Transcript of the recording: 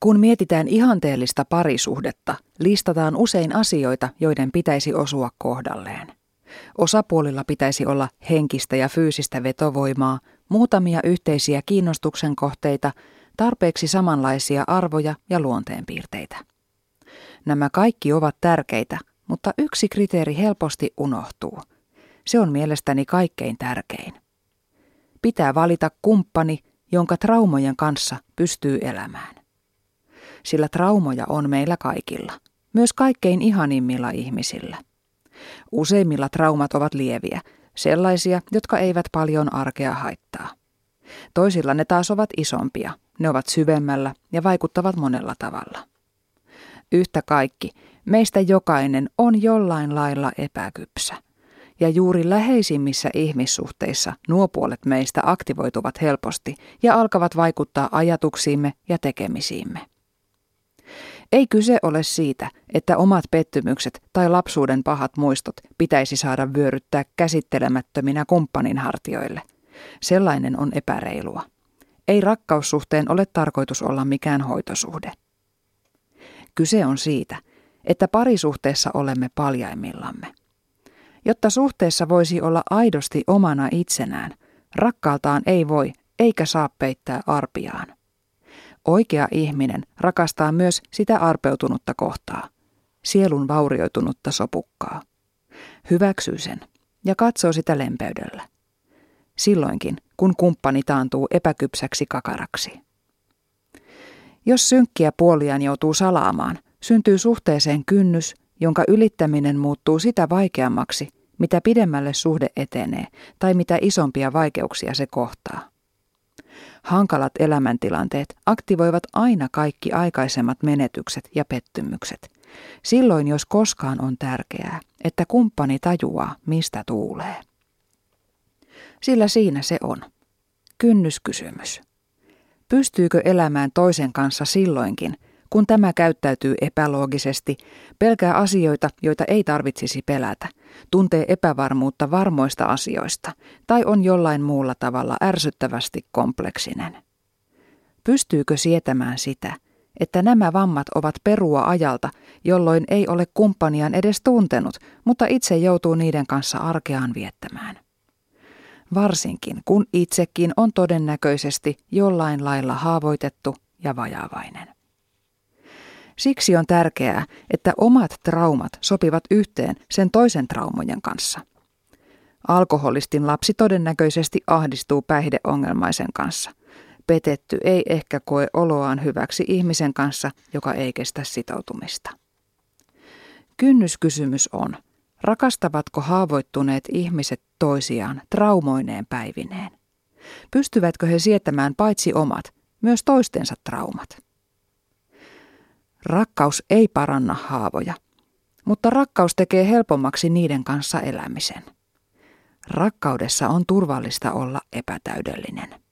Kun mietitään ihanteellista parisuhdetta, listataan usein asioita, joiden pitäisi osua kohdalleen. Osapuolilla pitäisi olla henkistä ja fyysistä vetovoimaa, muutamia yhteisiä kiinnostuksen kohteita, tarpeeksi samanlaisia arvoja ja luonteenpiirteitä. Nämä kaikki ovat tärkeitä, mutta yksi kriteeri helposti unohtuu. Se on mielestäni kaikkein tärkein. Pitää valita kumppani, jonka traumojen kanssa pystyy elämään. Sillä traumoja on meillä kaikilla, myös kaikkein ihanimmilla ihmisillä. Useimmilla traumat ovat lieviä, sellaisia, jotka eivät paljon arkea haittaa. Toisilla ne taas ovat isompia, ne ovat syvemmällä ja vaikuttavat monella tavalla. Yhtä kaikki, meistä jokainen on jollain lailla epäkypsä. Ja juuri läheisimmissä ihmissuhteissa nuo puolet meistä aktivoituvat helposti ja alkavat vaikuttaa ajatuksiimme ja tekemisiimme. Ei kyse ole siitä, että omat pettymykset tai lapsuuden pahat muistot pitäisi saada vyöryttää käsittelemättöminä kumppanin hartioille. Sellainen on epäreilua. Ei rakkaussuhteen ole tarkoitus olla mikään hoitosuhde. Kyse on siitä, että parisuhteessa olemme paljaimmillamme. Jotta suhteessa voisi olla aidosti omana itsenään, rakkaaltaan ei voi eikä saa peittää arpiaan. Oikea ihminen rakastaa myös sitä arpeutunutta kohtaa, sielun vaurioitunutta sopukkaa. Hyväksyy sen ja katsoo sitä lempeydellä. Silloinkin, kun kumppani taantuu epäkypsäksi kakaraksi. Jos synkkiä puoliaan joutuu salaamaan, syntyy suhteeseen kynnys, jonka ylittäminen muuttuu sitä vaikeammaksi, mitä pidemmälle suhde etenee tai mitä isompia vaikeuksia se kohtaa. Hankalat elämäntilanteet aktivoivat aina kaikki aikaisemmat menetykset ja pettymykset. Silloin, jos koskaan on tärkeää, että kumppani tajuaa, mistä tuulee. Sillä siinä se on. Kynnyskysymys. Pystyykö elämään toisen kanssa silloinkin, kun tämä käyttäytyy epäloogisesti, pelkää asioita, joita ei tarvitsisi pelätä, tuntee epävarmuutta varmoista asioista tai on jollain muulla tavalla ärsyttävästi kompleksinen. Pystyykö sietämään sitä, että nämä vammat ovat perua ajalta, jolloin ei ole kumppaniaan edes tuntenut, mutta itse joutuu niiden kanssa arkeaan viettämään? Varsinkin kun itsekin on todennäköisesti jollain lailla haavoitettu ja vajavainen. Siksi on tärkeää, että omat traumat sopivat yhteen sen toisen traumojen kanssa. Alkoholistin lapsi todennäköisesti ahdistuu päihdeongelmaisen kanssa. Petetty ei ehkä koe oloaan hyväksi ihmisen kanssa, joka ei kestä sitoutumista. Kynnyskysymys on, rakastavatko haavoittuneet ihmiset toisiaan traumoineen päivineen? Pystyvätkö he sietämään paitsi omat, myös toistensa traumat? Rakkaus ei paranna haavoja, mutta rakkaus tekee helpommaksi niiden kanssa elämisen. Rakkaudessa on turvallista olla epätäydellinen.